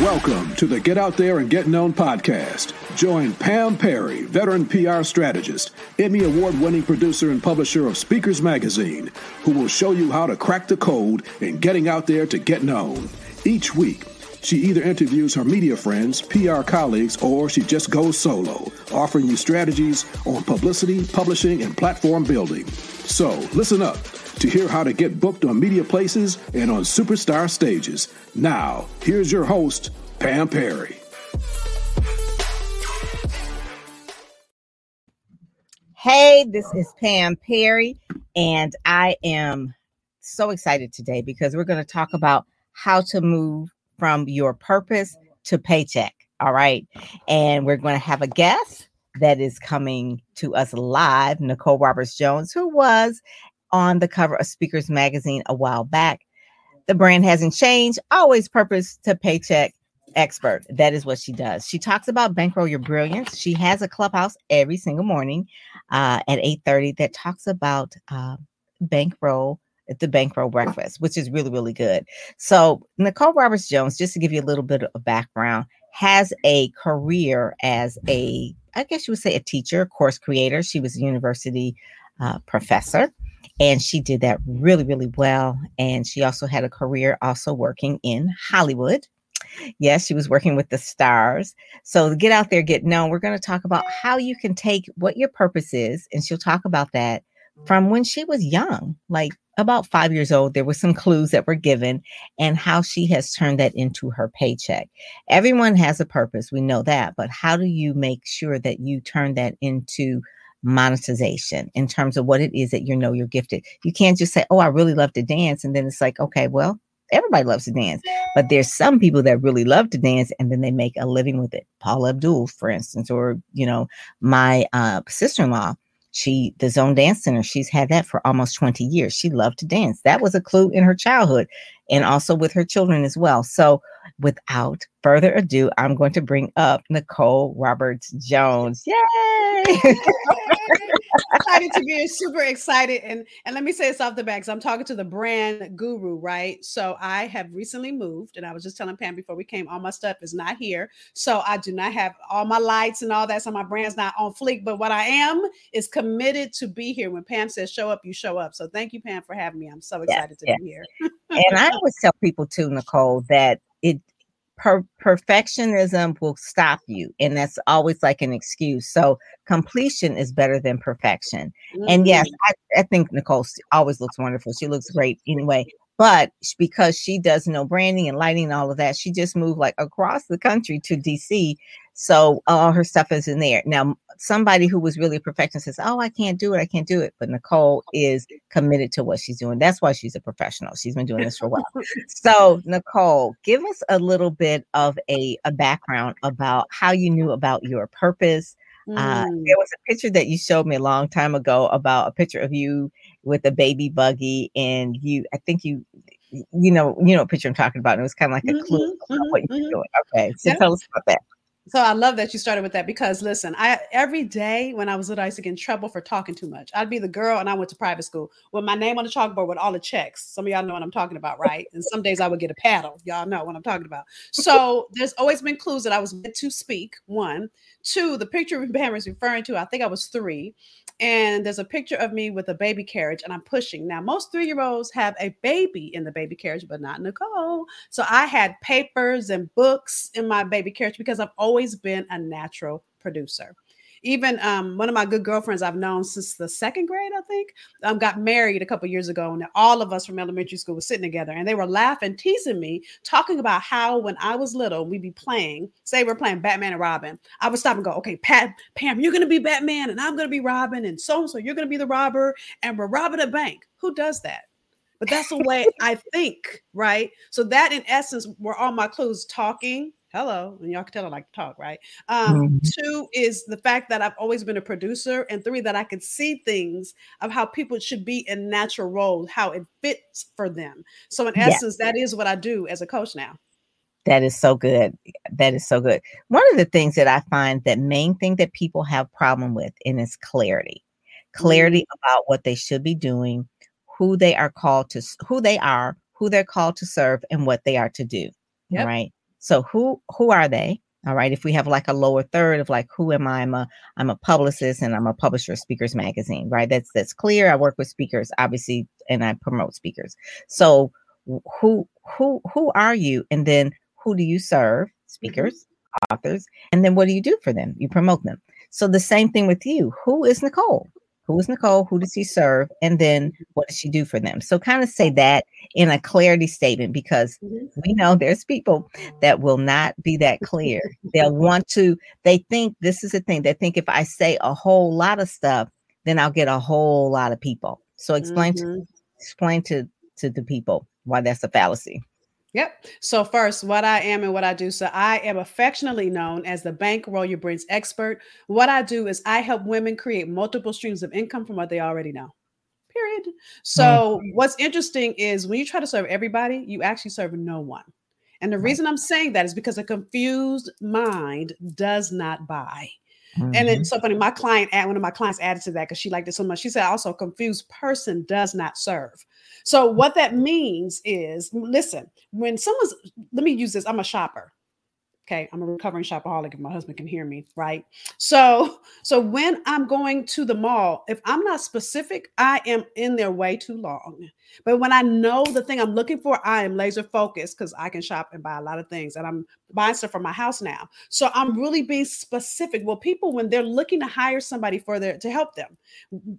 Welcome to the Get Out There and Get Known podcast. Join Pam Perry, veteran PR strategist, Emmy Award winning producer and publisher of Speakers Magazine, who will show you how to crack the code in getting out there to get known. Each week, she either interviews her media friends, PR colleagues, or she just goes solo, offering you strategies on publicity, publishing, and platform building. So listen up to hear how to get booked on media places and on superstar stages. Now, here's your host, Pam Perry. Hey, this is Pam Perry, and I am so excited today because we're going to talk about how to move from your purpose to paycheck. All right. And we're going to have a guest that is coming to us live, Nicole Roberts Jones, who was on the cover of Speakers Magazine a while back. The brand hasn't changed, always purpose to paycheck expert. That is what she does. She talks about bankroll your brilliance. She has a clubhouse every single morning uh, at 8:30 that talks about uh, bankroll the bankroll breakfast, which is really, really good. So, Nicole Roberts Jones, just to give you a little bit of background, has a career as a, I guess you would say, a teacher, course creator. She was a university uh, professor, and she did that really, really well. And she also had a career also working in Hollywood. Yes, she was working with the stars. So, get out there, get known. We're going to talk about how you can take what your purpose is, and she'll talk about that from when she was young, like about five years old, there were some clues that were given and how she has turned that into her paycheck. Everyone has a purpose, we know that, but how do you make sure that you turn that into monetization in terms of what it is that you know you're gifted? You can't just say, Oh, I really love to dance. And then it's like, okay, well, everybody loves to dance, but there's some people that really love to dance and then they make a living with it. Paula Abdul, for instance, or, you know, my uh, sister in law she, the Zone Dance Center, she's had that for almost 20 years. She loved to dance. That was a clue in her childhood and also with her children as well. So, without further ado, I'm going to bring up Nicole Roberts Jones. Yay! excited to be super excited. And and let me say this off the back. because I'm talking to the brand guru, right? So I have recently moved, and I was just telling Pam before we came, all my stuff is not here. So I do not have all my lights and all that. So my brand's not on fleek. But what I am is committed to be here. When Pam says show up, you show up. So thank you, Pam, for having me. I'm so excited to be here. And I always tell people too, Nicole, that it per- perfectionism will stop you and that's always like an excuse so completion is better than perfection mm-hmm. and yes mm-hmm. I, I, think nicole always looks wonderful she looks great anyway but because she does know branding and lighting and all of that she just moved like across the country to dc so all her stuff is in there now somebody who was really a perfectionist says, Oh, I can't do it. I can't do it. But Nicole is committed to what she's doing. That's why she's a professional. She's been doing this for a while. so, Nicole, give us a little bit of a, a background about how you knew about your purpose. Mm. Uh, there was a picture that you showed me a long time ago about a picture of you with a baby buggy, and you, I think you, you know, you know, picture I'm talking about. And it was kind of like a clue mm-hmm, mm-hmm, what you're mm-hmm. doing. Okay, so yeah. tell us about that. So I love that you started with that because listen, I every day when I was little, I used to get in trouble for talking too much. I'd be the girl and I went to private school with my name on the chalkboard with all the checks. Some of y'all know what I'm talking about, right? And some days I would get a paddle. Y'all know what I'm talking about. So there's always been clues that I was meant to speak. One, two, the picture Pam is referring to, I think I was three and there's a picture of me with a baby carriage and I'm pushing. Now, most three year olds have a baby in the baby carriage, but not Nicole. So I had papers and books in my baby carriage because I've always been a natural producer. Even um, one of my good girlfriends I've known since the second grade, I think, um, got married a couple years ago, and all of us from elementary school were sitting together, and they were laughing, teasing me, talking about how when I was little, we'd be playing. Say we're playing Batman and Robin, I would stop and go, "Okay, Pat, Pam, you're gonna be Batman, and I'm gonna be Robin, and so and so you're gonna be the robber, and we're robbing a bank." Who does that? but that's the way I think, right? So that in essence were all my clues talking, hello and y'all can tell i like to talk right? Um mm-hmm. two is the fact that i've always been a producer and three that i can see things of how people should be in natural roles how it fits for them. So in essence that is what i do as a coach now. That is so good. That is so good. One of the things that i find that main thing that people have problem with and is clarity. Clarity mm-hmm. about what they should be doing who they are called to who they are who they're called to serve and what they are to do yep. right So who who are they? All right. If we have like a lower third of like who am I? I'm a I'm a publicist and I'm a publisher of Speakers Magazine, right? That's that's clear. I work with speakers, obviously, and I promote speakers. So who who who are you? And then who do you serve? Mm-hmm. Speakers, authors, and then what do you do for them? You promote them. So the same thing with you. Who is Nicole? Who is Nicole? Who does she serve? And then what does she do for them? So kind of say that in a clarity statement because mm-hmm. we know there's people that will not be that clear. They'll want to, they think this is the thing. They think if I say a whole lot of stuff, then I'll get a whole lot of people. So explain mm-hmm. to explain to to the people why that's a fallacy. Yep. So first, what I am and what I do. So I am affectionately known as the bankroll your brains expert. What I do is I help women create multiple streams of income from what they already know. Period. So mm. what's interesting is when you try to serve everybody, you actually serve no one. And the reason I'm saying that is because a confused mind does not buy. Mm-hmm. And it's so funny. My client, one of my clients added to that because she liked it so much. She said, also, confused person does not serve. So, what that means is listen, when someone's, let me use this, I'm a shopper. Okay, I'm a recovering shopaholic if my husband can hear me, right? So, so when I'm going to the mall, if I'm not specific, I am in there way too long. But when I know the thing I'm looking for, I am laser focused because I can shop and buy a lot of things, and I'm buying stuff for my house now. So I'm really being specific. Well, people when they're looking to hire somebody for their to help them,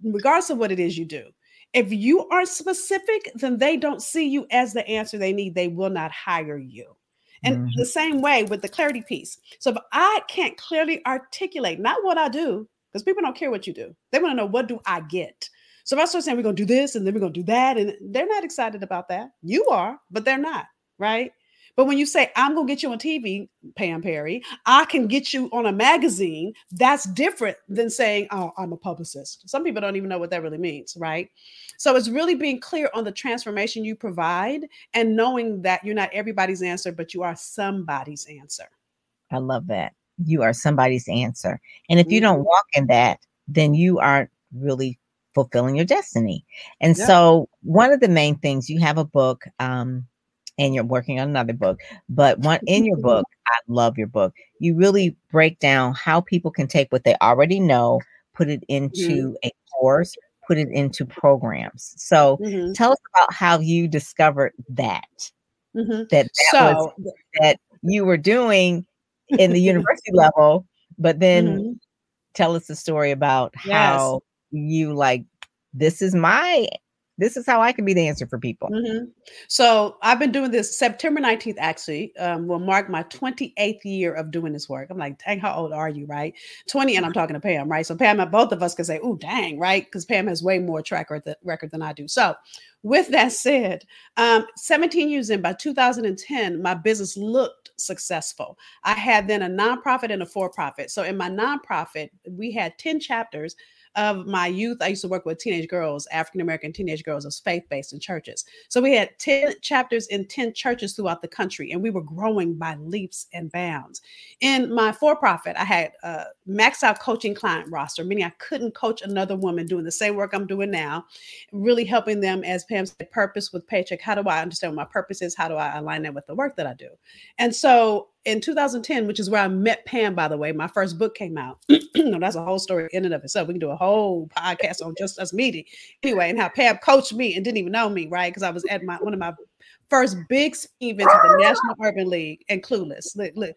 regardless of what it is you do, if you are specific, then they don't see you as the answer they need. They will not hire you. And mm-hmm. the same way with the clarity piece. So if I can't clearly articulate not what I do, because people don't care what you do, they want to know what do I get. So if I start saying we're gonna do this and then we're gonna do that, and they're not excited about that. You are, but they're not, right? But when you say, I'm going to get you on TV, Pam Perry, I can get you on a magazine, that's different than saying, oh, I'm a publicist. Some people don't even know what that really means, right? So it's really being clear on the transformation you provide and knowing that you're not everybody's answer, but you are somebody's answer. I love that. You are somebody's answer. And if you don't mm-hmm. walk in that, then you aren't really fulfilling your destiny. And yeah. so, one of the main things you have a book, um, and you're working on another book. But one in your book, I love your book. You really break down how people can take what they already know, put it into mm-hmm. a course, put it into programs. So mm-hmm. tell us about how you discovered that. Mm-hmm. That that so, was that you were doing in the university level, but then mm-hmm. tell us the story about yes. how you like this is my this is how I can be the answer for people. Mm-hmm. So I've been doing this September 19th, actually, um, will mark my 28th year of doing this work. I'm like, dang, how old are you, right? 20, and I'm talking to Pam, right? So Pam, both of us can say, oh, dang, right? Because Pam has way more track record than I do. So with that said, um, 17 years in, by 2010, my business looked successful. I had then a nonprofit and a for profit. So in my nonprofit, we had 10 chapters of my youth, I used to work with teenage girls, African American teenage girls of faith based in churches. So we had 10 chapters in 10 churches throughout the country, and we were growing by leaps and bounds. In my for profit, I had a maxed out coaching client roster, meaning I couldn't coach another woman doing the same work I'm doing now, really helping them, as Pam said, purpose with paycheck. How do I understand what my purpose is? How do I align that with the work that I do? And so in 2010, which is where I met Pam, by the way, my first book came out. no, that's a whole story in and of itself. We can do a whole podcast on just us meeting. Anyway, and how Pam coached me and didn't even know me, right? Because I was at my one of my first big events at the National Urban League and clueless. Look, look,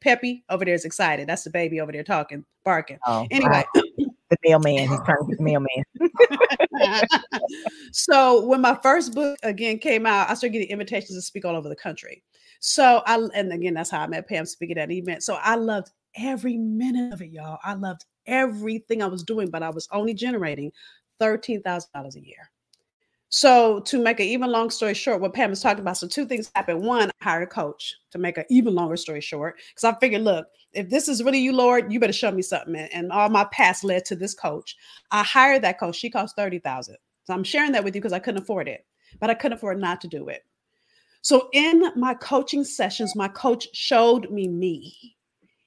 Peppy over there is excited. That's the baby over there talking, barking. Oh, anyway. the mailman. He's trying to be the mailman. so when my first book again came out, I started getting invitations to speak all over the country. So I and again that's how I met Pam speaking at an event. So I loved every minute of it, y'all. I loved everything I was doing, but I was only generating thirteen thousand dollars a year. So to make an even long story short, what Pam is talking about, so two things happened. One, I hired a coach to make an even longer story short, because I figured, look, if this is really you, Lord, you better show me something. And all my past led to this coach. I hired that coach. She cost thirty thousand. So I'm sharing that with you because I couldn't afford it, but I couldn't afford not to do it. So in my coaching sessions, my coach showed me me.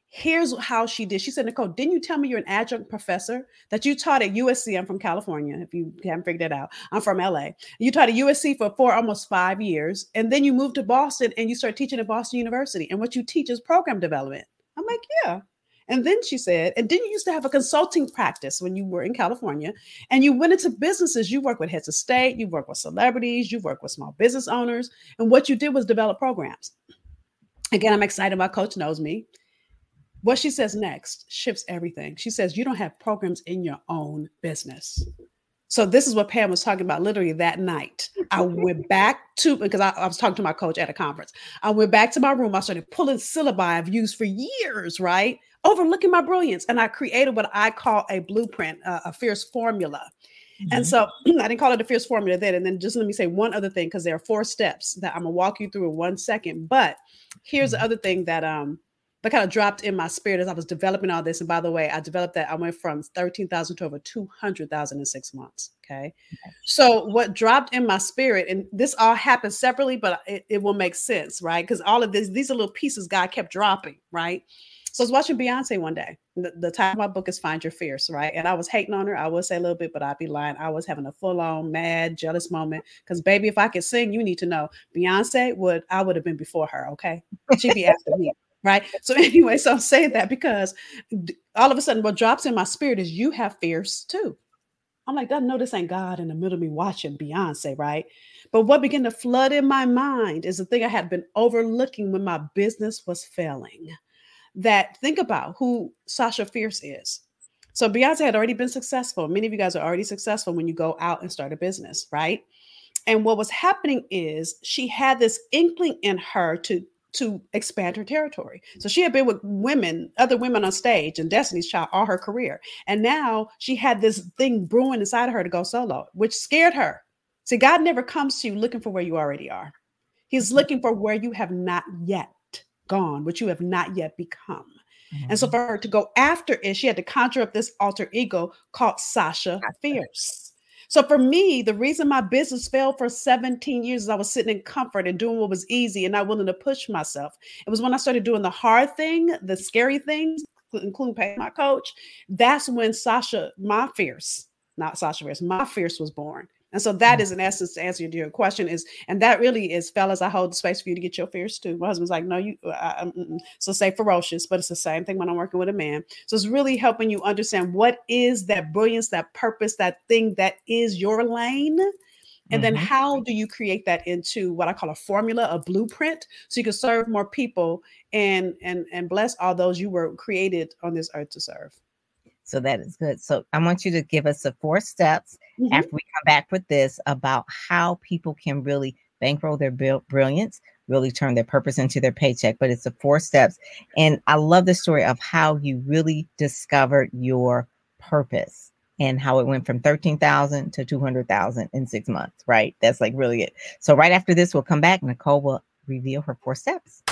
Here's how she did. She said, Nicole, didn't you tell me you're an adjunct professor that you taught at USC? I'm from California, if you haven't figured that out. I'm from LA. You taught at USC for four, almost five years. And then you moved to Boston and you start teaching at Boston University. And what you teach is program development. I'm like, yeah. And then she said, and then you used to have a consulting practice when you were in California and you went into businesses. You work with heads of state, you work with celebrities, you work with small business owners. And what you did was develop programs. Again, I'm excited. My coach knows me. What she says next shifts everything. She says, You don't have programs in your own business. So this is what Pam was talking about literally that night. I went back to because I, I, was talking to my coach at a conference. I went back to my room. I started pulling syllabi I've used for years, right? Overlooking my brilliance. And I created what I call a blueprint, uh, a fierce formula. Mm-hmm. And so I didn't call it a fierce formula then. And then just let me say one other thing, because there are four steps that I'm gonna walk you through in one second. But here's mm-hmm. the other thing that um that kind of dropped in my spirit as I was developing all this. And by the way, I developed that. I went from 13,000 to over 200,000 in six months. Okay. So, what dropped in my spirit, and this all happened separately, but it, it will make sense, right? Because all of this, these are little pieces God kept dropping, right? So, I was watching Beyonce one day. The, the title of my book is Find Your Fierce, right? And I was hating on her. I would say a little bit, but I'd be lying. I was having a full on mad, jealous moment. Because, baby, if I could sing, you need to know Beyonce would, I would have been before her. Okay. She'd be after me right? So anyway, so I'm saying that because all of a sudden, what drops in my spirit is you have fears too. I'm like, I know this ain't God in the middle of me watching Beyonce, right? But what began to flood in my mind is the thing I had been overlooking when my business was failing. That think about who Sasha Fierce is. So Beyonce had already been successful. Many of you guys are already successful when you go out and start a business, right? And what was happening is she had this inkling in her to to expand her territory. So she had been with women, other women on stage and Destiny's Child all her career. And now she had this thing brewing inside of her to go solo, which scared her. See, God never comes to you looking for where you already are. He's looking for where you have not yet gone, what you have not yet become. Mm-hmm. And so mm-hmm. for her to go after it, she had to conjure up this alter ego called Sasha Fierce. So for me, the reason my business failed for 17 years is I was sitting in comfort and doing what was easy and not willing to push myself. It was when I started doing the hard thing, the scary things, including paying my coach. That's when Sasha, my fierce, not Sasha Fierce, my fierce was born. And so that is mm. is in essence to answer your question is, and that really is, fellas, I hold the space for you to get your fears too. My husband's like, no, you, uh, I, so say ferocious, but it's the same thing when I'm working with a man. So it's really helping you understand what is that brilliance, that purpose, that thing that is your lane. And mm-hmm. then how do you create that into what I call a formula, a blueprint, so you can serve more people and and and bless all those you were created on this earth to serve. So that is good. So I want you to give us the four steps mm-hmm. after we come back with this about how people can really bankroll their brilliance, really turn their purpose into their paycheck. But it's the four steps. And I love the story of how you really discovered your purpose and how it went from 13,000 to 200,000 in six months, right? That's like really it. So right after this, we'll come back. Nicole will reveal her four steps.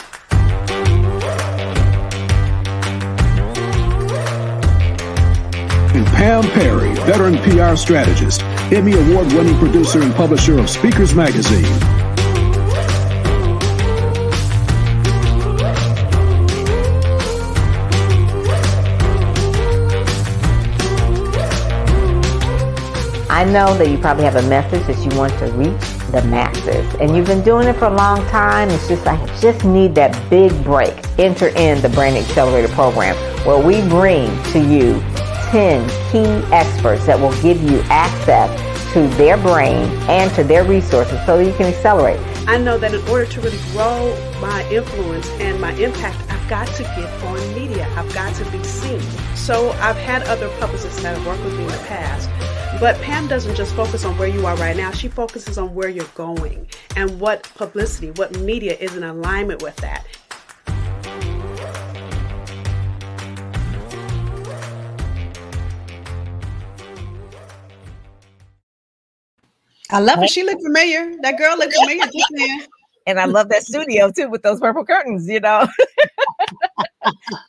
And Pam Perry, veteran PR strategist, Emmy Award winning producer and publisher of Speakers Magazine. I know that you probably have a message that you want to reach the masses. And you've been doing it for a long time. It's just like, just need that big break. Enter in the Brand Accelerator program where we bring to you 10 key experts that will give you access to their brain and to their resources so you can accelerate. I know that in order to really grow my influence and my impact, I've got to get on media. I've got to be seen. So I've had other publicists that have worked with me in the past. But Pam doesn't just focus on where you are right now. She focuses on where you're going and what publicity, what media is in alignment with that. I love it. She looked familiar. That girl looked familiar just And I love that studio too with those purple curtains, you know.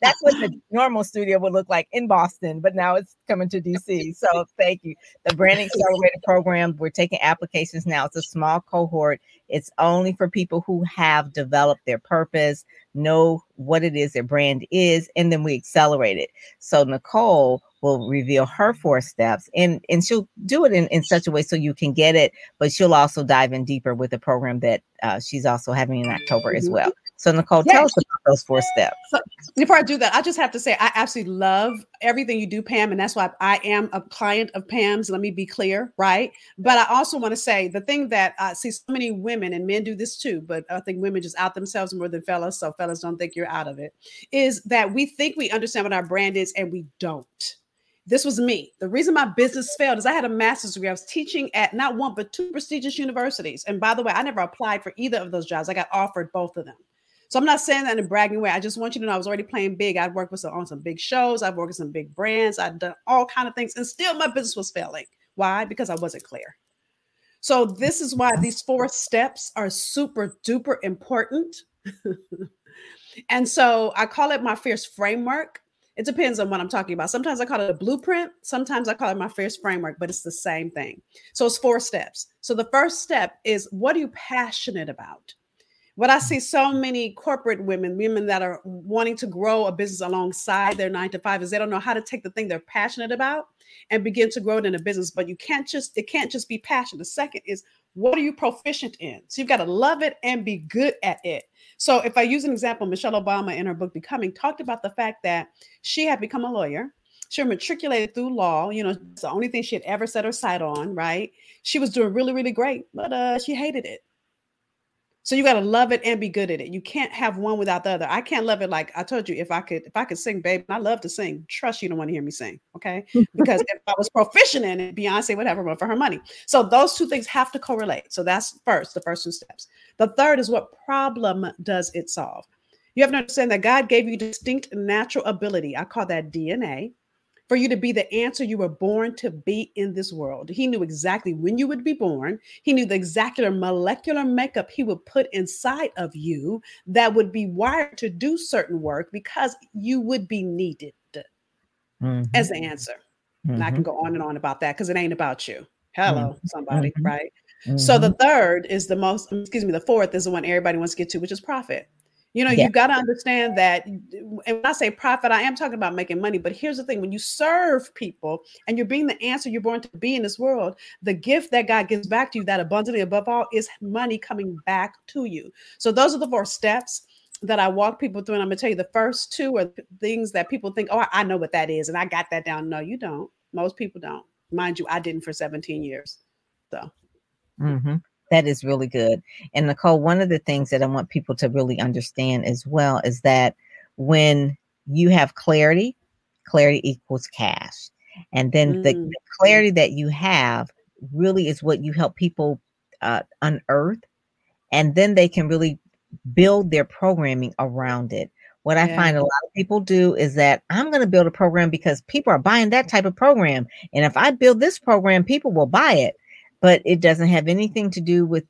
That's what the normal studio would look like in Boston, but now it's coming to DC. So thank you. The Brand Accelerator program, we're taking applications now. It's a small cohort. It's only for people who have developed their purpose, know what it is their brand is, and then we accelerate it. So Nicole will reveal her four steps and and she'll do it in, in such a way so you can get it but she'll also dive in deeper with the program that uh, she's also having in october as well. So nicole tell us about those four steps. So before i do that i just have to say i absolutely love everything you do pam and that's why i am a client of pam's let me be clear right? But i also want to say the thing that i see so many women and men do this too but i think women just out themselves more than fellas so fellas don't think you're out of it is that we think we understand what our brand is and we don't this was me. The reason my business failed is I had a master's degree. I was teaching at not one, but two prestigious universities. And by the way, I never applied for either of those jobs. I got offered both of them. So I'm not saying that in a bragging way. I just want you to know I was already playing big. I'd worked with some, on some big shows. I've worked with some big brands. I'd done all kind of things. And still my business was failing. Why? Because I wasn't clear. So this is why these four steps are super duper important. and so I call it my fierce framework it depends on what I'm talking about. Sometimes I call it a blueprint, sometimes I call it my fierce framework, but it's the same thing. So it's four steps. So the first step is what are you passionate about? What I see so many corporate women, women that are wanting to grow a business alongside their nine to five, is they don't know how to take the thing they're passionate about and begin to grow it in a business. But you can't just, it can't just be passion. The second is what are you proficient in? So you've got to love it and be good at it. So if I use an example, Michelle Obama in her book Becoming talked about the fact that she had become a lawyer. She matriculated through law. You know, it's the only thing she had ever set her sight on, right? She was doing really, really great, but uh, she hated it. So you got to love it and be good at it. You can't have one without the other. I can't love it like I told you. If I could, if I could sing, babe, I love to sing. Trust you don't want to hear me sing, okay? Because if I was proficient in it, Beyonce would have run for her money. So those two things have to correlate. So that's first, the first two steps. The third is what problem does it solve? You have to understand that God gave you distinct natural ability. I call that DNA for you to be the answer you were born to be in this world. He knew exactly when you would be born. He knew the exact molecular makeup he would put inside of you that would be wired to do certain work because you would be needed mm-hmm. as the answer. Mm-hmm. And I can mm-hmm. go on and on about that because it ain't about you. Hello, mm-hmm. somebody, mm-hmm. right? So the mm-hmm. third is the most, excuse me, the fourth is the one everybody wants to get to, which is profit. You know, yeah. you got to understand that. And when I say profit, I am talking about making money. But here's the thing when you serve people and you're being the answer you're born to be in this world, the gift that God gives back to you, that abundantly above all, is money coming back to you. So those are the four steps that I walk people through. And I'm going to tell you the first two are things that people think, oh, I know what that is. And I got that down. No, you don't. Most people don't. Mind you, I didn't for 17 years. So. Mm-hmm. That is really good. And Nicole, one of the things that I want people to really understand as well is that when you have clarity, clarity equals cash. And then mm. the, the, clarity that you have really is what you help people uh, unearth. And then they can really build their programming around it. What I find a lot of people do is that I'm going to build a program because people are buying that type of program. And if I build this program, people will buy it but it doesn't have anything to do with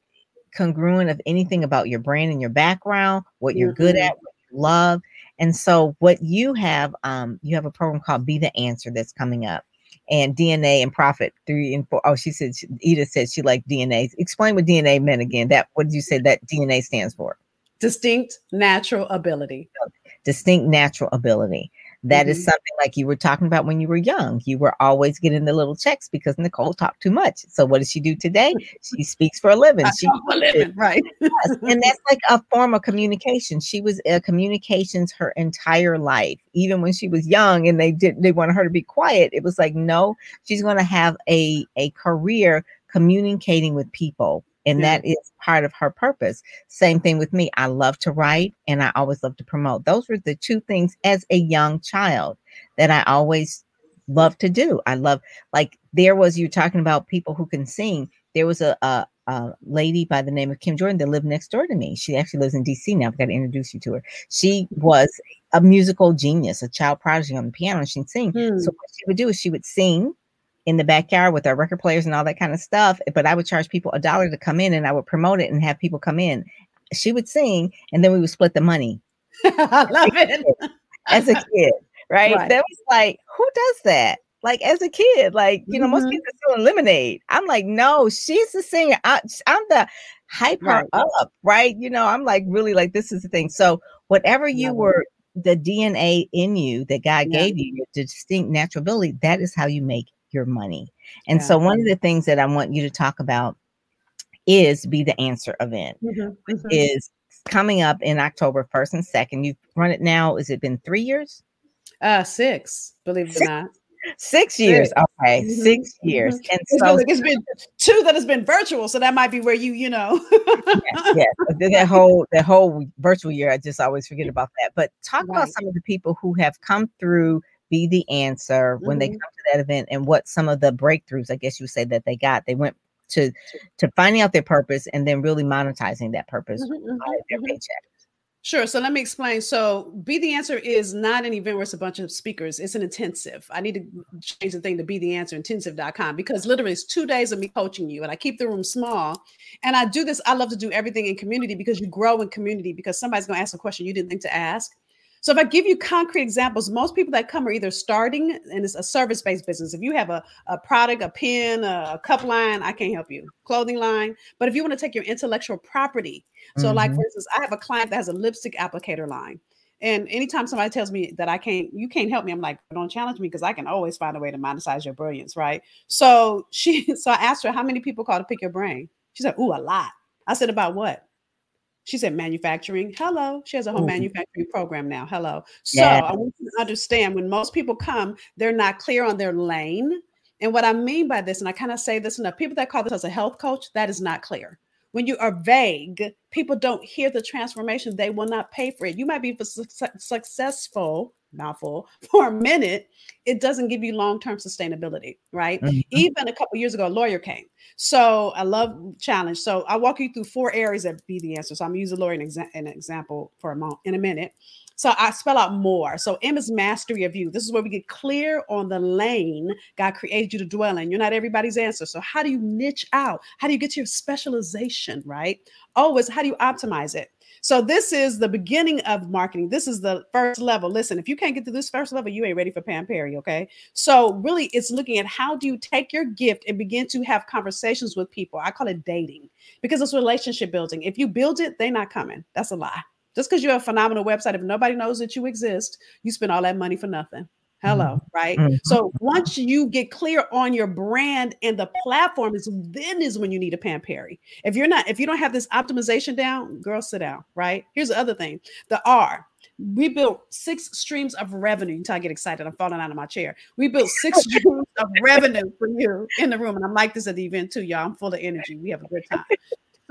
congruent of anything about your brand and your background, what you're mm-hmm. good at, what you love. And so what you have, um, you have a program called Be the Answer that's coming up. And DNA and profit three and four. Oh, she said Edith said she liked DNA. Explain what DNA meant again. That what did you say that DNA stands for? Distinct natural ability. Distinct natural ability. That mm-hmm. is something like you were talking about when you were young. You were always getting the little checks because Nicole talked too much. So what does she do today? She speaks for a living. She a living, right? yes. And that's like a form of communication. She was uh, communications her entire life, even when she was young, and they did they wanted her to be quiet. It was like no, she's going to have a a career communicating with people and that is part of her purpose. Same thing with me. I love to write and I always love to promote. Those were the two things as a young child that I always loved to do. I love like there was you talking about people who can sing. There was a, a, a lady by the name of Kim Jordan that lived next door to me. She actually lives in DC now. I've got to introduce you to her. She was a musical genius, a child prodigy on the piano, and she'd sing. Hmm. So what she would do is she would sing in the backyard with our record players and all that kind of stuff. But I would charge people a dollar to come in and I would promote it and have people come in. She would sing and then we would split the money. I love it. as a kid, right? Right. That was like, who does that? Like as a kid, like you know, most Mhm. kids are selling lemonade. I'm like, no, she's the singer. I, I'm the hype her Right. up, right? You know, I'm like really like this is the thing. So whatever you Love it. were, the DNA in you that God Yeah. gave you, your distinct natural ability, that is how you make your money. And Yeah. so one of the things that I want you to talk about is be the answer event Mhm, mhm. is coming up in October 1st and 2nd. You've run it now. Has it been three years? Uh, six, believe it or not. Six years. Okay. Mhm, Six years. mhm. And It's so, been, it's been two that has been virtual, so that might be where you, you know. yes, then that whole that whole virtual year, I just always forget about that. But talk about some of the people who have come through Be the Answer when they Mhm. come to that event and what some of the breakthroughs, I guess you would say, that they got. They went to to finding out their purpose and then really monetizing that purpose Mhm, mhm, by their mhm. paycheck. Sure. So let me explain. So, Be the Answer is not an event where it's a bunch of speakers. It's an intensive. I need to change the thing to be the answer intensive.com because literally it's two days of me coaching you and I keep the room small. And I do this. I love to do everything in community because you grow in community because somebody's going to ask a question you didn't think to ask. So if I give you concrete examples, most people that come are either starting and it's a service-based business. If you have a, a product, a pen, a, a cup line, I can't help you. Clothing line. But if you want to take your intellectual property, so like Mhm. for instance, I have a client that has a lipstick applicator line. And anytime somebody tells me that I can't, you can't help me, I'm like, don't challenge me because I can always find a way to monetize your brilliance, right? So she, so I asked her, how many people call to pick your brain? She said, ooh, a lot. I said, about what? She said manufacturing. Hello. She has a whole Ooh. manufacturing program now. Hello. So Yeah. I want you to understand when most people come, they're not clear on their lane. And what I mean by this, and I kind of say this enough, people that call themselves a health coach, that is not clear. When you are vague, people don't hear the transformation. They will not pay for it. You might be suc- successful, mouthful, for a minute. It doesn't give you long-term sustainability, right? Mhm. Even a couple years ago, a lawyer came. So I love challenge. So I'll walk you through four areas that be the answer. So I'm a lawyer an, exa- an example for a moment in a minute. So I spell out more. So M is mastery of you. This is where we get clear on the lane God created you to dwell in. You're not everybody's answer. So how do you niche out? How do you get your specialization, right? Always, how do you optimize it? So this is the beginning of marketing. This is the first level. Listen, if you can't get to this first level, you ain't ready for Pam Perry, okay? So really it's looking at how do you take your gift and begin to have conversations with people. I call it dating because it's relationship building. If you build it, they're not coming. That's a lie. Just because you have a phenomenal website, if nobody knows that you exist, you spend all that money for nothing. Hello, right? Mhm. So once you get clear on your brand and the platform, is then is when you need a Pam Perry. If you're not, if you don't have this optimization down, girl, sit down, right? Here's the other thing: the R. We built six streams of revenue until I get excited. I'm falling out of my chair. We built six streams of revenue for you in the room, and I'm like this at the event too, y'all. I'm full of energy. We have a good time.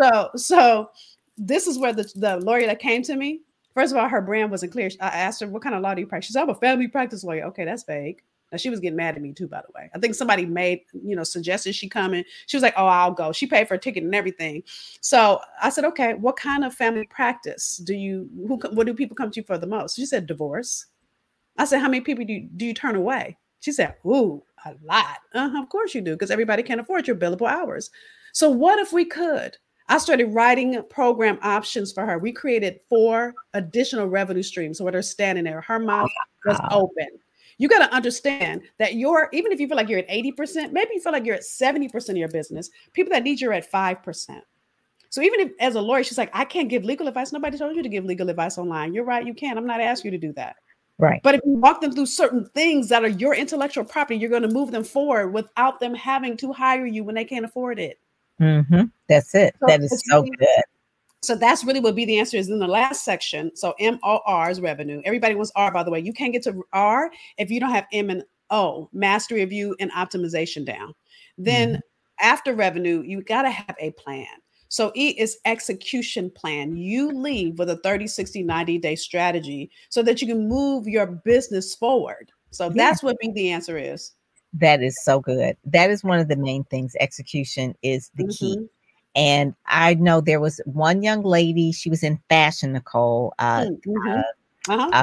So, so this is where the, the lawyer that came to me, first of all, her brand wasn't clear. I asked her, what kind of law do you practice? She said, I'm a family practice lawyer. Okay, that's vague. Now she was getting mad at me too, by the way. I think somebody made, you know, suggested she come in. She was like, Oh, I'll go. She paid for a ticket and everything. So I said, Okay, what kind of family practice do you who what do people come to you for the most? She said, divorce. I said, How many people do you, do you turn away? She said, Ooh, a lot. Uh-huh, of course you do, because everybody can't afford your billable hours. So what if we could? I started writing program options for her. We created four additional revenue streams. So with her standing there, her mouth was open. You got to understand that you're, even if you feel like you're at 80%, maybe you feel like you're at 70% of your business, people that need you are at 5%. So even if as a lawyer, she's like, I can't give legal advice. Nobody told you to give legal advice online. You're right, you can. I'm not asking you to do that. Right. But if you walk them through certain things that are your intellectual property, you're going to move them forward without them having to hire you when they can't afford it. Hmm That's it. So that is so good. So that's really what be the answer is in the last section. So M O R is revenue. Everybody wants R, by the way. You can't get to R if you don't have M and O, mastery of you and optimization down. Then after revenue, you got to have a plan. So E is execution plan. You leave with a 30, 60, 90 day strategy so that you can move your business forward. So Yeah. that's what be the answer is. That is so good. That is one of the main things. Execution is the key. Mhm. And I know there was one young lady, she was in fashion, Nicole. Uh, Mm, mhm. Uh-huh. uh,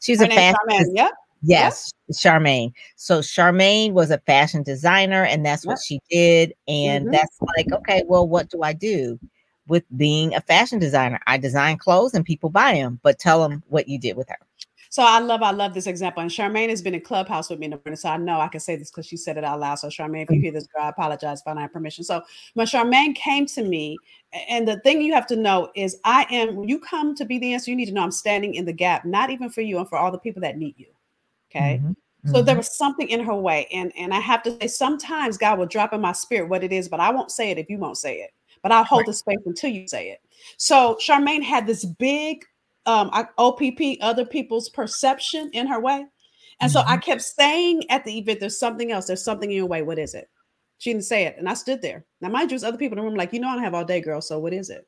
she was Her a fashion Charmaine. Yep. Yes, Charmaine. So Charmaine was a fashion designer, and that's what she did. And Mhm. that's like, okay, well, what do I do with being a fashion designer? I design clothes and people buy them, but tell them what you did with her. So I love, I love this example. And Charmaine has been in Clubhouse with me in the morning. So I know I can say this because she said it out loud. So Charmaine, if you hear this girl, I apologize if I don't have permission. So when Charmaine came to me, and the thing you have to know is I am, you come to be the answer, you need to know I'm standing in the gap, not even for you and for all the people that need you. Okay. Mm-hmm. So there mm-hmm. was something in her way. And, and I have to say, sometimes God will drop in my spirit what it is, but I won't say it if you won't say it. But I'll hold right. the space until you say it. So Charmaine had this big um, OPP, other people's perception in her way. And mm-hmm. so I mm-hmm. kept saying at the event, there's something else, there's something in your way. What is it? She didn't say it. And I stood there. Now, mind you, other people in the room, like, you know, I don't have all day, girl. So what is it?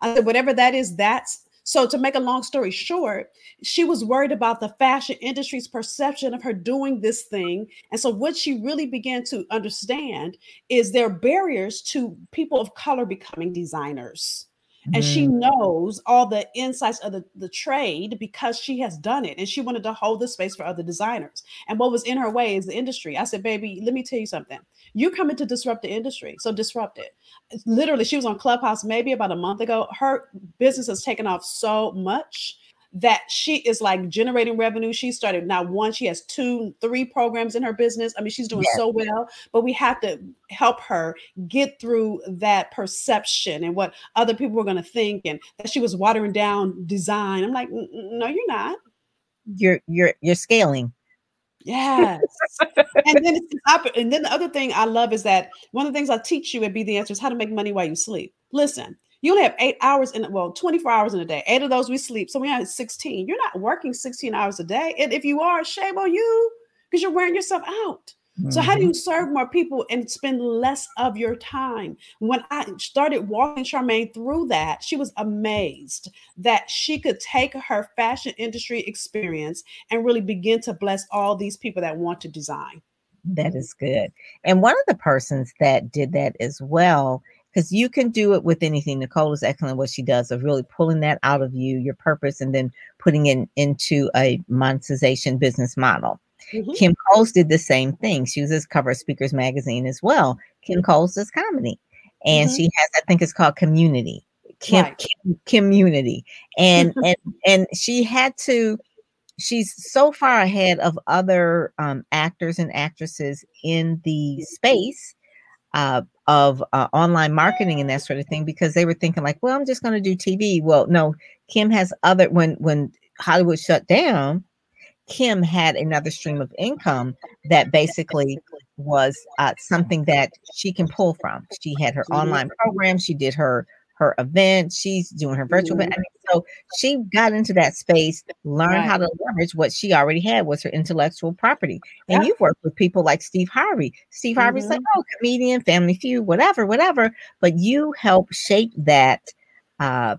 I said, whatever that is, that's so to make a long story short, she was worried about the fashion industry's perception of her doing this thing. And so what she really began to understand is there are barriers to people of color becoming designers and mm. she knows all the insights of the, the trade because she has done it and she wanted to hold the space for other designers. And what was in her way is the industry. I said baby let me tell you something. You're coming to disrupt the industry so disrupt it. Literally she was on clubhouse maybe about a month ago. Her business has taken off so much that she is like generating revenue. She started now one, she has two, three programs in her business. I mean, she's doing so well, but we have to help her get through that perception and what other people were going to think and that she was watering down design. I'm like, no, you're not. You're you're you're scaling. Yes. and then and then the other thing I love is that one of the things I teach you at Be the Answer is how to make money while you sleep. Listen, you only have eight hours in well 24 hours in a day. Eight of those we sleep so we have 16 you're not working 16 hours a day. And if you are shame on you because you're wearing yourself out. Mm-hmm. so how do you mm-hmm. serve more people and spend less of your time? When i started walking charmaine through that she was amazed that she could take her fashion industry experience and really begin to bless all these people that want to design. That is good. And one of the persons that did that as well because you can do it with anything. Nicole is excellent what she does of really pulling that out of you, your purpose, and then putting it into a monetization business model. Mm-hmm. Kim Coles did the same thing. She was this cover of Speakers Magazine as well. Kim Coles does comedy, and mm-hmm. she has, I think it's called Community. Kim, right. Kim Community, and and and she had to. She's so far ahead of other um, actors and actresses in the space uh, of uh, online marketing and that sort of thing because they were thinking like, well, I'm just going to do TV. Well, no, Kim has other when when Hollywood shut down, Kim had another stream of income that basically was uh, something that she can pull from. She had her online program. She did her her event. She's doing her virtual mm-hmm. event. so she got into that space, learned right. how to leverage what she already had was her intellectual property. And yeah. you've worked with people like Steve Harvey. Steve mm-hmm. Harvey's like, mm-hmm. oh, comedian, family feud, whatever, whatever. But you help shape that uh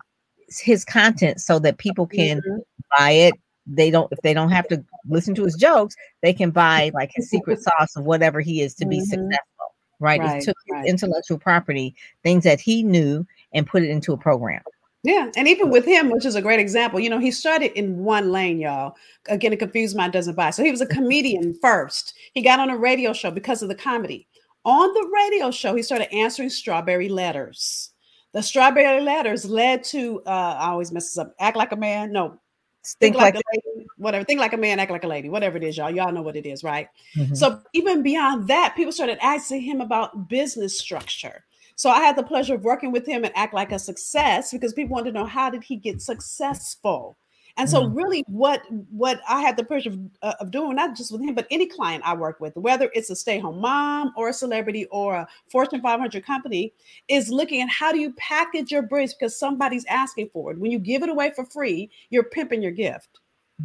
his content so that people can mm-hmm. buy it. They don't if they don't have to listen to his jokes, they can buy like his secret sauce of whatever he is to be mm-hmm. successful right? right it took right. intellectual property, things that he knew, and put it into a program. Yeah, and even with him, which is a great example, you know, he started in one lane, y'all. Again, a confused mind doesn't buy. So he was a comedian first. He got on a radio show because of the comedy. On the radio show, he started answering strawberry letters. The strawberry letters led to uh, I always messes up. Act like a man. No, think, think like, like, a lady. Whatever. Think like a man. Act like a lady. Whatever it is, y'all. Y'all know what it is, right? Mm-hmm. So even beyond that, people started asking him about business structure so I had the pleasure of working with him and act like a success because people wanted to know how did he get successful. And so, mm. really, what what I had the pleasure of, uh, of, doing, not just with him, but any client I work with, whether it's a stay-home mom or a celebrity or a Fortune 500 company, is looking at how do you package your bridge because somebody's asking for it. When you give it away for free, you're pimping your gift.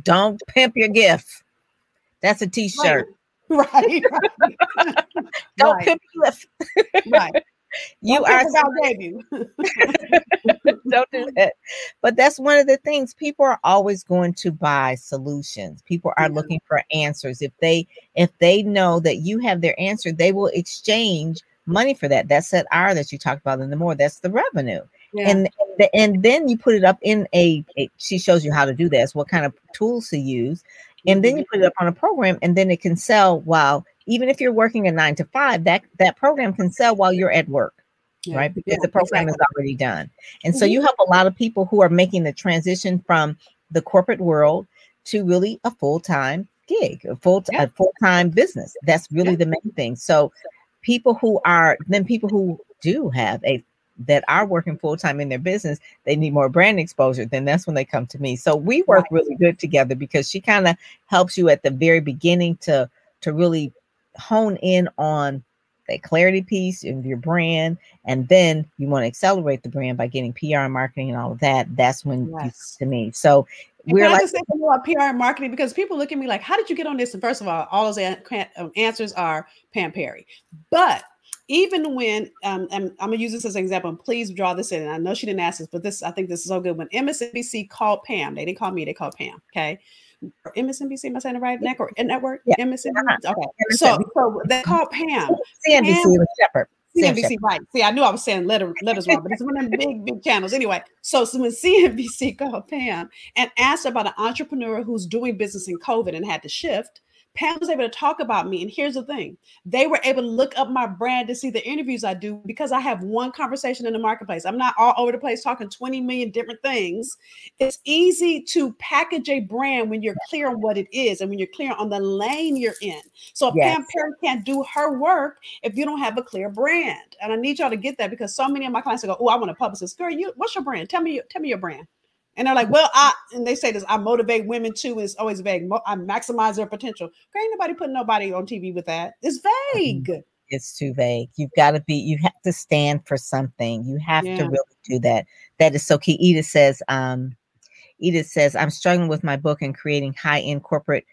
Don't pimp your gift. That's a T-shirt. Right. right. Don't right. pimp your gift. right you are about debut. don't do that. But that's one of the things people are always going to buy solutions. People are looking for answers. If they if they know that you have their answer, they will exchange money for that. That's that R that you talked about in the more. That's the revenue. Yeah. And and then you put it up in a, a, she shows you how to do this, what kind of tools to use. And then you mm-hmm. put it up on a program and then it can sell while even if you're working a nine to five, that that program can sell while you're at work. Yeah. Right, because yeah, the program exactly. is already done. And mm-hmm. so you help a lot of people who are making the transition from the corporate world to really a full-time gig, a full a full-time business. That's really the main thing. So people who are then people who do have a that are working full time in their business, they need more brand exposure, then that's when they come to me. So we work right. really good together because she kind of helps you at the very beginning to to really hone in on the clarity piece of your brand, and then you want to accelerate the brand by getting PR and marketing and all of that. That's when yes. you to me. So we're like say about PR and marketing because people look at me like, "How did you get on this?" And first of all, all those um, answers are Pam Perry, but even when um, I'm, I'm, gonna use this as an example, and please draw this in. And I know she didn't ask this, but this I think this is so good. When MSNBC called Pam, they didn't call me, they called Pam. Okay. Or MSNBC, am I saying it right? Network, network, yeah. MSNBC. Uh-huh. Okay. So, so they called Pam. CNBC Pam, Shepherd. CNBC, right. See, I knew I was saying letter, letters wrong, but it's one of the big, big channels. Anyway, so, so when CNBC called Pam and asked about an entrepreneur who's doing business in COVID and had to shift, Pam was able to talk about me. And here's the thing they were able to look up my brand to see the interviews I do because I have one conversation in the marketplace. I'm not all over the place talking 20 million different things. It's easy to package a brand when you're clear on what it is and when you're clear on the lane you're in. So yes. Pam Perry can't do her work if you don't have a clear brand. And I need y'all to get that because so many of my clients go, Oh, I want to publish this. Girl, you what's your brand? Tell me, tell me your brand. And they're like, well, I and they say this, I motivate women too. It's always vague. I maximize their potential. Ain't nobody putting nobody on TV with that. It's mm-hmm. vague. It's too vague. You've got to be, you have to stand for something. You have yeah. to really do that. That is so key. Edith says, um, Edith says, I'm struggling with my book and creating high-end corporate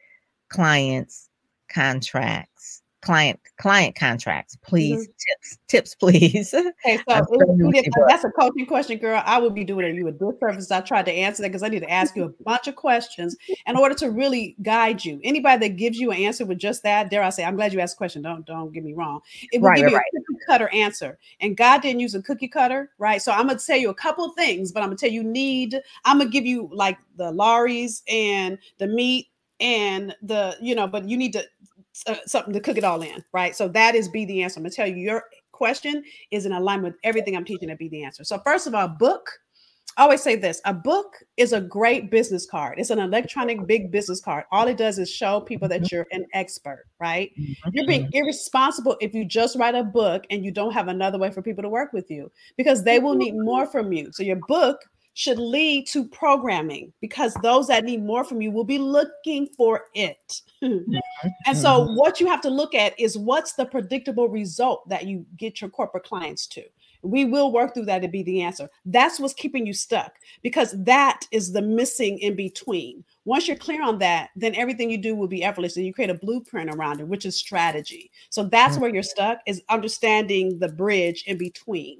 clients contracts client client contracts. Please mm-hmm. tips tips please. Okay so that's a coaching question girl. I would be doing you a disservice i tried to answer that because i need to ask you a bunch of questions in order to really guide you. Anybody that gives you an answer with just that dare i say i'm glad you asked a question. Don't don't get me wrong. It will right, give right, you a cookie cutter answer. And god didn't use a cookie cutter right? So i'm gonna tell you a couple things but i'm gonna tell you need i'm gonna give you like the Lawry's and the meat and the you know but you need to something to cook it all in, right? So that is be the answer. I'm gonna tell you your question is in alignment with everything I'm teaching to be the answer. So first of all, book. I always say this: a book is a great business card. It's an electronic big business card. All it does is show people that mm-hmm. you're an expert, right? You're being mm-hmm. irresponsible if you just write a book and you don't have another way for people to work with you because they will need more from you. So your book should lead to programming because those that need more from you will be looking for it. and so, mm-hmm. what you have to look at is what's the predictable result that you get your corporate clients to. We will work through that to be the answer. That's what's keeping you stuck because that is the missing in between. Once you're clear on that, then everything you do will be effortless and you create a blueprint around it, which is strategy. So that's mm-hmm. where you're stuck is understanding the bridge in between,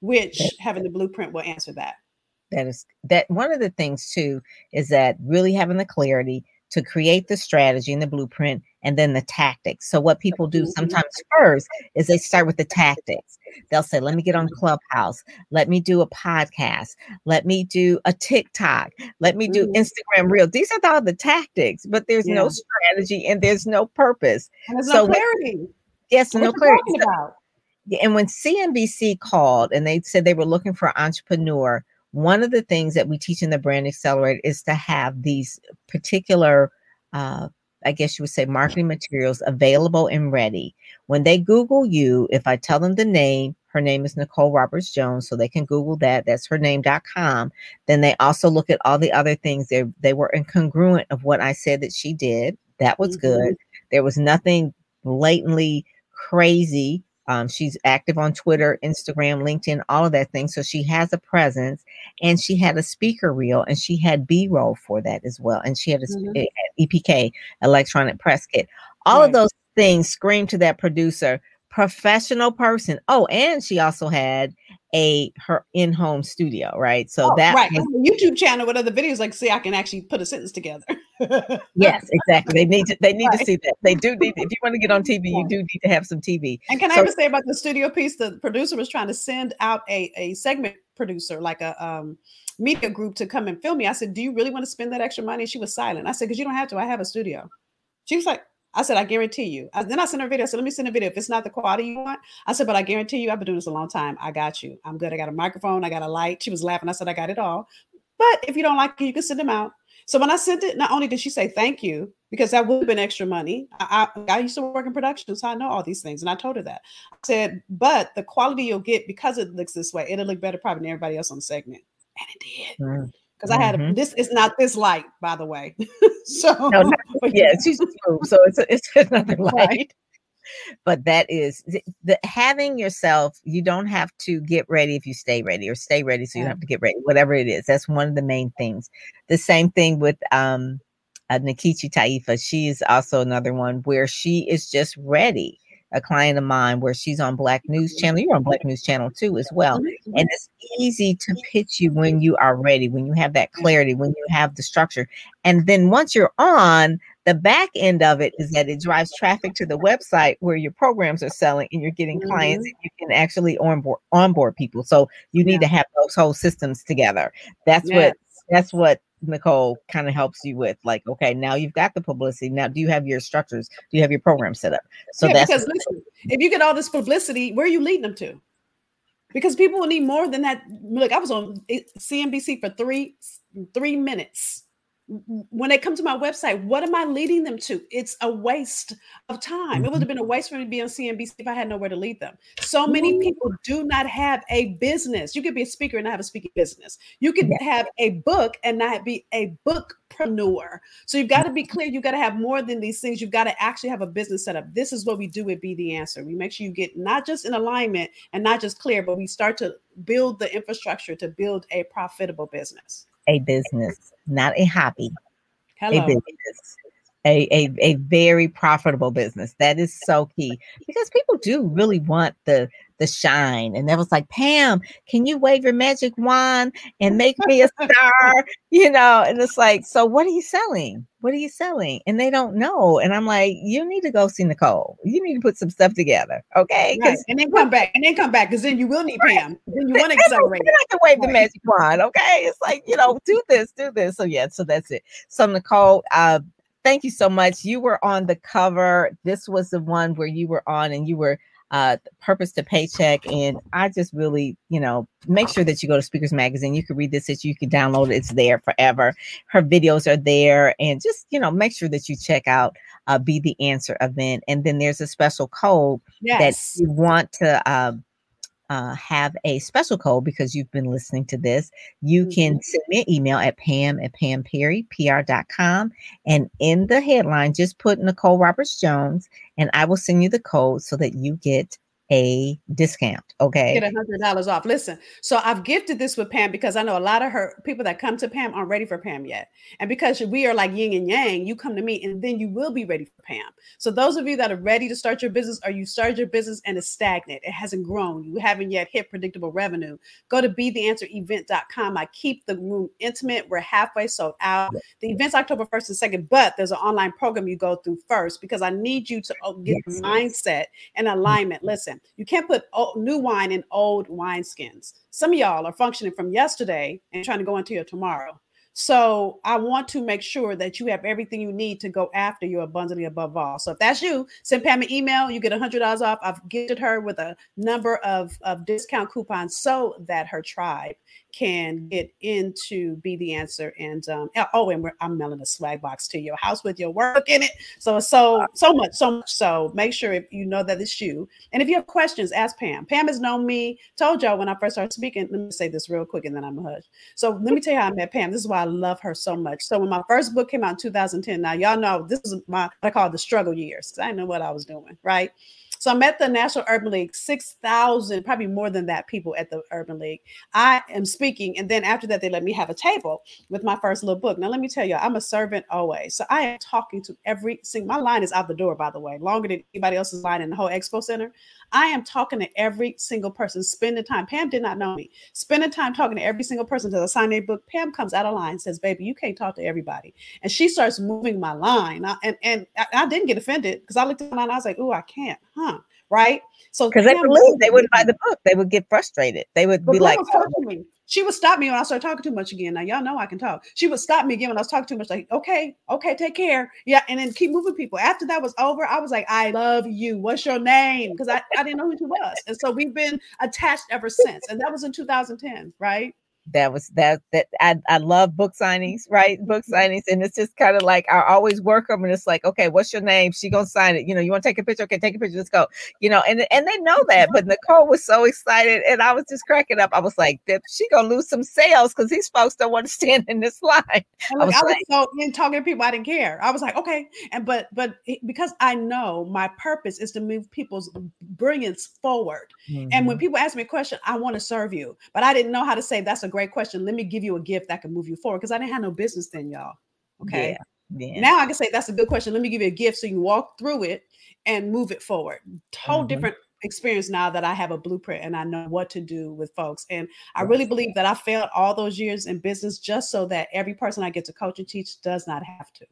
which having the blueprint will answer that that is that one of the things too is that really having the clarity to create the strategy and the blueprint and then the tactics. So what people do mm-hmm. sometimes first is they start with the tactics. They'll say, "Let me get on Clubhouse. Let me do a podcast. Let me do a TikTok. Let me do mm-hmm. Instagram Reel." These are all the tactics, but there's yeah. no strategy and there's no purpose. And there's so no clarity. Yes, what no clarity. So, and when CNBC called and they said they were looking for an entrepreneur one of the things that we teach in the brand accelerator is to have these particular uh, I guess you would say marketing materials available and ready. When they Google you, if I tell them the name, her name is Nicole Roberts Jones, so they can Google that. That's her name.com. Then they also look at all the other things. They they were incongruent of what I said that she did. That was mm-hmm. good. There was nothing blatantly crazy um, she's active on Twitter, Instagram, LinkedIn, all of that thing. So she has a presence and she had a speaker reel and she had B roll for that as well. And she had a mm-hmm. EPK, electronic press kit. All right. of those things scream to that producer, professional person. Oh, and she also had a her in-home studio, right? So oh, that right was, YouTube channel with other videos, like see, I can actually put a sentence together. yes, exactly. They need to they need right. to see that. They do need if you want to get on TV, you do need to have some TV. And can so, I ever say about the studio piece? The producer was trying to send out a, a segment producer, like a um media group to come and film me. I said, Do you really want to spend that extra money? She was silent. I said, Because you don't have to, I have a studio. She was like, I said, I guarantee you. I, then I sent her a video. I said, let me send a video. If it's not the quality you want, I said, but I guarantee you, I've been doing this a long time. I got you. I'm good. I got a microphone. I got a light. She was laughing. I said, I got it all. But if you don't like it, you can send them out. So when I sent it, not only did she say thank you, because that would have been extra money. I, I, I, used to work in production, so I know all these things. And I told her that. I said, but the quality you'll get because it looks this way, it'll look better probably than everybody else on the segment. And it did. Mm because I had a, mm-hmm. this is not this light, by the way. so no, no, yeah, she's smooth, so it's a, it's another light. Right. But that is the, the, having yourself. You don't have to get ready if you stay ready, or stay ready so you don't have to get ready. Whatever it is, that's one of the main things. The same thing with um, uh, Nkechi Taifa. She is also another one where she is just ready a client of mine where she's on Black News Channel. You're on Black News Channel too, as well. And it's easy to pitch you when you are ready, when you have that clarity, when you have the structure. And then once you're on, the back end of it is that it drives traffic to the website where your programs are selling and you're getting mm-hmm. clients and you can actually onboard onboard people. So you need yeah. to have those whole systems together. That's what that's what Nicole kind of helps you with like, okay, now you've got the publicity. Now, do you have your structures? Do you have your program set up? So yeah, that's because listen, if you get all this publicity, where are you leading them to? Because people will need more than that. Look, I was on eh, CNBC for three three minutes when they come to my website, what am I leading them to? It's a waste of time. It would mm-hmm. have been a waste for me to be on CNBC if I had nowhere to lead them. So many people do not have a business. You could be a speaker and not have a speaking business. You could have a book and not be a bookpreneur. So you've got to be clear. You've got to have more than these things. You've got to actually have a business set up. This is what we do with Be the Answer. We make sure you get not just in alignment and not just clear, but we start to build the infrastructure to build a profitable business a business, not a hobby. Hello. A business. A, a, a very profitable business. That is so key because people do really want the the shine. And that was like, Pam, can you wave your magic wand and make me a star? you know, and it's like, so what are you selling? What are you selling? And they don't know. And I'm like, you need to go see Nicole. You need to put some stuff together. Okay. Right. And then come back. And then come back. Cause then you will need Pam. Then you want to accelerate. Then I can wave right. the magic wand. Okay. It's like, you know, do this, do this. So yeah, so that's it. So Nicole, uh, thank you so much. You were on the cover. This was the one where you were on and you were uh, Purpose to Paycheck. And I just really, you know, make sure that you go to Speakers Magazine. You can read this, you can download it. It's there forever. Her videos are there. And just, you know, make sure that you check out uh, Be the Answer event. And then there's a special code yes. that you want to. Uh, uh, have a special code because you've been listening to this, you mm-hmm. can send me an email at pam at pamperrypr.com. And in the headline, just put Nicole Roberts Jones, and I will send you the code so that you get a discount. Okay. Get a hundred dollars off. Listen, so I've gifted this with Pam because I know a lot of her people that come to Pam aren't ready for Pam yet. And because we are like yin and yang, you come to me and then you will be ready for Pam. So those of you that are ready to start your business or you started your business and it's stagnant, it hasn't grown, you haven't yet hit predictable revenue, go to be the answer event.com. I keep the room intimate. We're halfway sold out. The event's October 1st and 2nd, but there's an online program you go through first because I need you to oh, get yes. mindset and mm-hmm. alignment. Listen, you can't put new wine in old wine skins. Some of y'all are functioning from yesterday and trying to go into your tomorrow. So I want to make sure that you have everything you need to go after your abundantly above all. So if that's you, send Pam an email. You get a hundred dollars off. I've gifted her with a number of, of discount coupons so that her tribe can get into be the answer and um oh and i'm mailing a swag box to your house with your work in it. So so so much so much. So make sure if you know that it's you. And if you have questions ask pam. Pam has known me. Told y'all when i first started speaking. Let me say this real quick and then i'm a hush. So let me tell you how i met pam. This is why i love her so much. So when my first book came out in 2010 now y'all know this is my i call the struggle years i didn't know what i was doing right so I'm at the National Urban League, 6,000, probably more than that, people at the Urban League. I am speaking. And then after that, they let me have a table with my first little book. Now, let me tell you, I'm a servant always. So I am talking to every single, my line is out the door, by the way, longer than anybody else's line in the whole expo center. I am talking to every single person, spending time. Pam did not know me. Spending time talking to every single person to sign a book. Pam comes out of line says, Baby, you can't talk to everybody. And she starts moving my line. and and I, I didn't get offended because I looked at the line. I was like, Oh, I can't, huh? Right. So because they believe they wouldn't buy the book, they would get frustrated. They would be like, oh she would stop me when I started talking too much again. Now y'all know I can talk. She would stop me again when I was talking too much. Like, okay, okay, take care. Yeah, and then keep moving people. After that was over, I was like, I love you. What's your name? Because I, I didn't know who she was. And so we've been attached ever since. And that was in 2010, right? That was that that I, I love book signings right? Book signings and it's just kind of like i always work them and it's like okay what's your name? She gonna sign it. You know you want to take a picture? Okay take a picture. Let's go. You know and and they know that but nicole was so excited and i was just cracking up. I was like she gonna lose some sales because these folks don't want to stand in this line. I was, I was like, so in talking to people i didn't care. I was like okay. And but but because i know my purpose is to move people's brilliance forward. Mm-hmm. and when mm-hmm. people ask me a question i want to serve you but i didn't know how to say that's a great question. Let me give you a gift that can move you forward because I didn't have no business then, y'all. Okay. Yeah, yeah. Now I can say that's a good question. Let me give you a gift so you walk through it and move it forward. Whole mm-hmm. different experience now that I have a blueprint and I know what to do with folks. And I really believe that I failed all those years in business just so that every person I get to coach and teach does not have to.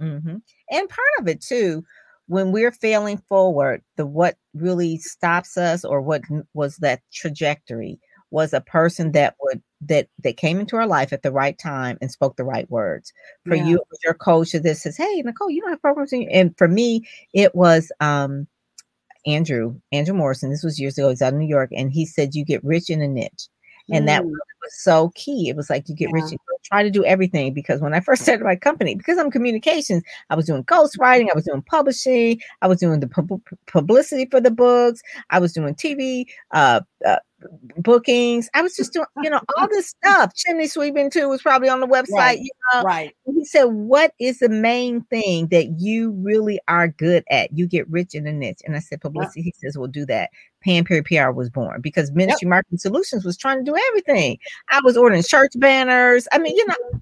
Mm-hmm. And part of it too, when we're failing forward, the what really stops us or what was that trajectory was a person that would that that came into our life at the right time and spoke the right words. For yeah. you, it was your coach that says, "Hey, Nicole, you don't have programs." In and for me, it was um, Andrew Andrew Morrison. This was years ago. He's out in New York, and he said, "You get rich in a niche." And mm. that was so key. It was like you get yeah. rich, try to do everything because when I first started my company, because I'm communications, I was doing ghostwriting, I was doing publishing, I was doing the pub- publicity for the books, I was doing TV, uh, uh, bookings. I was just doing, you know, all this stuff. Chimney sweeping too was probably on the website. Right. You know? right. And he said, "What is the main thing that you really are good at? You get rich in a niche." And I said, "Publicity." Yep. He says, "We'll do that." Pam Perry PR was born because Ministry yep. Marketing Solutions was trying to do everything. I was ordering church banners. I mean, you know,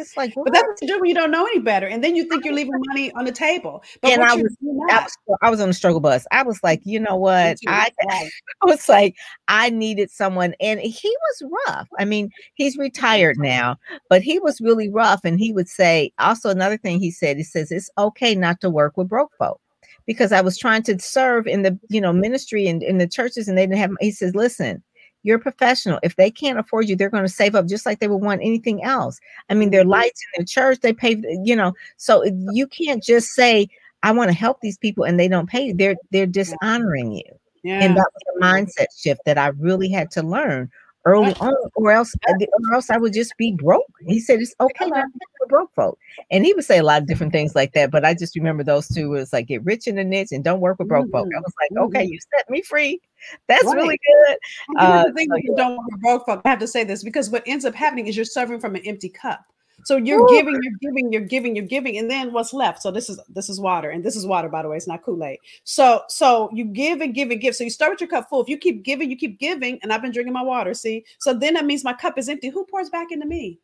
it's like, what? but that's what you do when you don't know any better, and then you think you're leaving money on the table. But and I was, I was, I was on the struggle bus. I was like, you know what? I, I was like, I needed someone, and he was rough. I mean, he's retired now, but he was really rough. And he would say, also another thing he said, he says it's okay not to work with broke folk because I was trying to serve in the you know ministry and in the churches, and they didn't have. He says, listen you're a professional. If they can't afford you, they're going to save up just like they would want anything else. I mean, their mm-hmm. lights in their church, they pay, you know, so you can't just say, I want to help these people and they don't pay you. They're they're dishonoring you. Yeah. And that was a mindset shift that I really had to learn early on, or else or else I would just be broke. He said it's okay to broke folk, and he would say a lot of different things like that. But I just remember those two was like get rich in the niche and don't work with broke mm-hmm. folk. I was like, okay, mm-hmm. you set me free. That's right. really good. Uh, the thing so, you don't work with broke folk. I have to say this because what ends up happening is you're serving from an empty cup. So you're Ooh. giving, you're giving, you're giving, you're giving, and then what's left? So this is this is water, and this is water, by the way. It's not Kool Aid. So so you give and give and give. So you start with your cup full. If you keep giving, you keep giving, and I've been drinking my water. See, so then that means my cup is empty. Who pours back into me?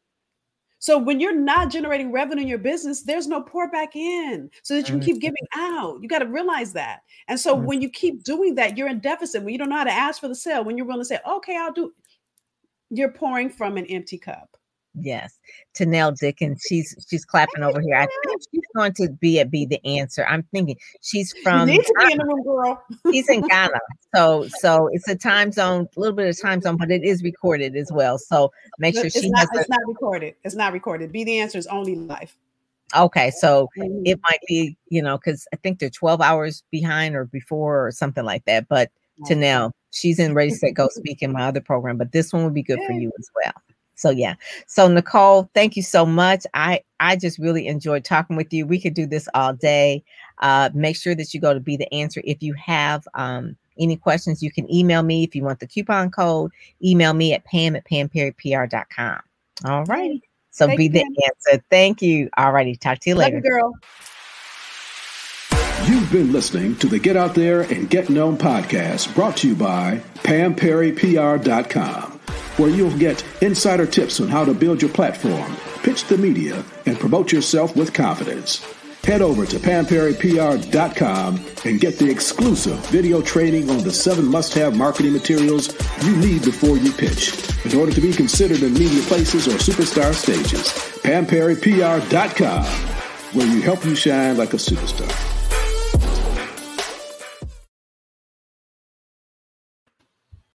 So when you're not generating revenue in your business, there's no pour back in so that you can keep giving mm-hmm. out. You got to realize that. And so when you keep mm-hmm. doing that, you're in deficit. When you don't know how to ask for the sale, when you're willing to say, okay, I'll do, you're pouring from an empty cup. Yes, Tanel Dickens. She's she's clapping over here. I think she's going to be a be the answer. I'm thinking she's from. You need to be in the room, girl. He's in Ghana, so so it's a time zone, a little bit of time zone, but it is recorded as well. So make sure it's she not. It's a, not recorded. It's not recorded. Be the answer is only live. Okay, so mm-hmm. it might be you know because I think they're 12 hours behind or before or something like that. But Tanel, she's in Ready Set Go Speak in my other program, but this one would be good for you as well so yeah. So nicole thank you so much. I i just really enjoyed talking with you. We could do this all day. Uh make sure that you go to be the answer if you have um any questions. You can email me if you want the coupon code. Email me at pam at pamperrypr.com all righty. So thank be the answer. Thank you. All righty. Talk to you Love later. you, girl. You've been listening to the Get Out There and Get Known podcast brought to you by PamPerryPR.com where you'll get insider tips on how to build your platform, pitch the media, and promote yourself with confidence. Head over to pamperrypr.com and get the exclusive video training on the seven must-have marketing materials you need before you pitch in order to be considered in media places or superstar stages. pamperrypr.com, where you help you shine like a superstar.